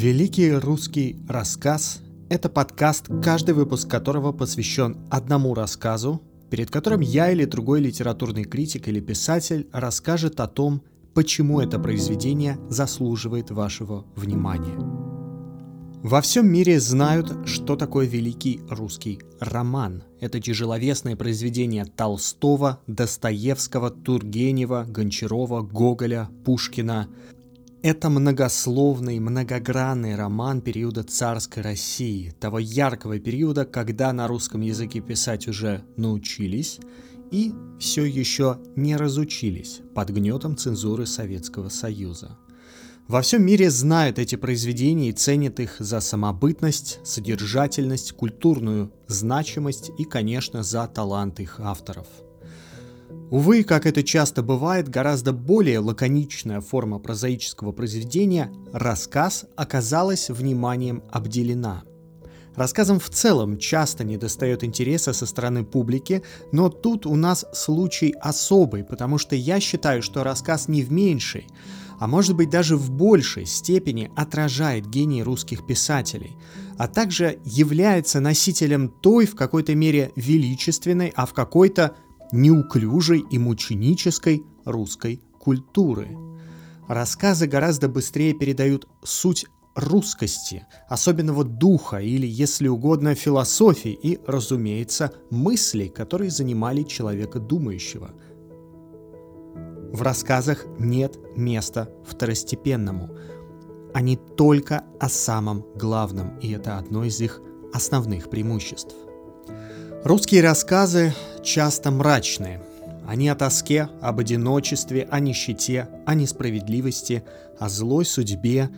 Великий русский рассказ – это подкаст, каждый выпуск которого посвящен одному рассказу, перед которым я или другой литературный критик или писатель расскажет о том, почему это произведение заслуживает вашего внимания. Во всем мире знают, что такое великий русский роман. Это тяжеловесное произведение Толстого, Достоевского, Тургенева, Гончарова, Гоголя, Пушкина, это многословный, многогранный роман периода царской России, того яркого периода, когда на русском языке писать уже научились и все еще не разучились под гнетом цензуры Советского Союза. Во всем мире знают эти произведения и ценят их за самобытность, содержательность, культурную значимость и, конечно, за талант их авторов – Увы, как это часто бывает, гораздо более лаконичная форма прозаического произведения – рассказ оказалась вниманием обделена. Рассказам в целом часто недостает интереса со стороны публики, но тут у нас случай особый, потому что я считаю, что рассказ не в меньшей, а может быть даже в большей степени отражает гений русских писателей, а также является носителем той в какой-то мере величественной, а в какой-то неуклюжей и мученической русской культуры. Рассказы гораздо быстрее передают суть русскости, особенного духа или, если угодно, философии и, разумеется, мыслей, которые занимали человека думающего. В рассказах нет места второстепенному. Они только о самом главном, и это одно из их основных преимуществ – Русские рассказы часто мрачные. Они о тоске, об одиночестве, о нищете, о несправедливости, о злой судьбе.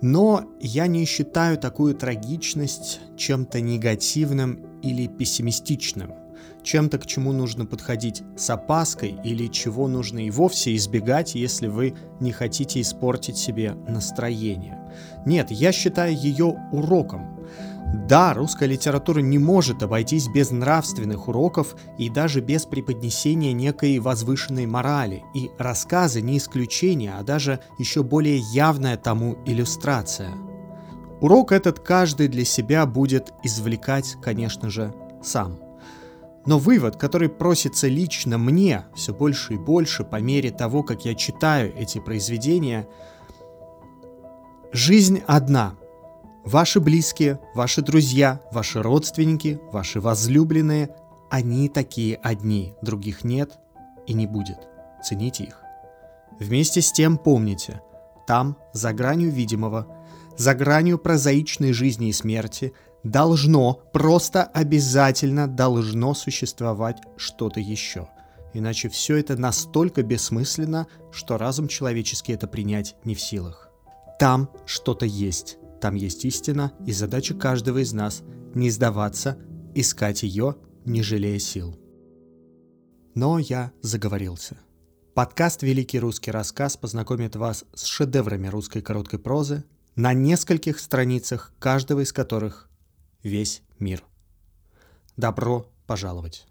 Но я не считаю такую трагичность чем-то негативным или пессимистичным, чем-то, к чему нужно подходить с опаской или чего нужно и вовсе избегать, если вы не хотите испортить себе настроение. Нет, я считаю ее уроком, да, русская литература не может обойтись без нравственных уроков и даже без преподнесения некой возвышенной морали, и рассказы не исключение, а даже еще более явная тому иллюстрация. Урок этот каждый для себя будет извлекать, конечно же, сам. Но вывод, который просится лично мне все больше и больше по мере того, как я читаю эти произведения, жизнь одна – Ваши близкие, ваши друзья, ваши родственники, ваши возлюбленные, они такие одни, других нет и не будет. Цените их. Вместе с тем помните, там, за гранью видимого, за гранью прозаичной жизни и смерти, должно, просто обязательно должно существовать что-то еще. Иначе все это настолько бессмысленно, что разум человеческий это принять не в силах. Там что-то есть, там есть истина, и задача каждого из нас – не сдаваться, искать ее, не жалея сил. Но я заговорился. Подкаст «Великий русский рассказ» познакомит вас с шедеврами русской короткой прозы на нескольких страницах, каждого из которых весь мир. Добро пожаловать!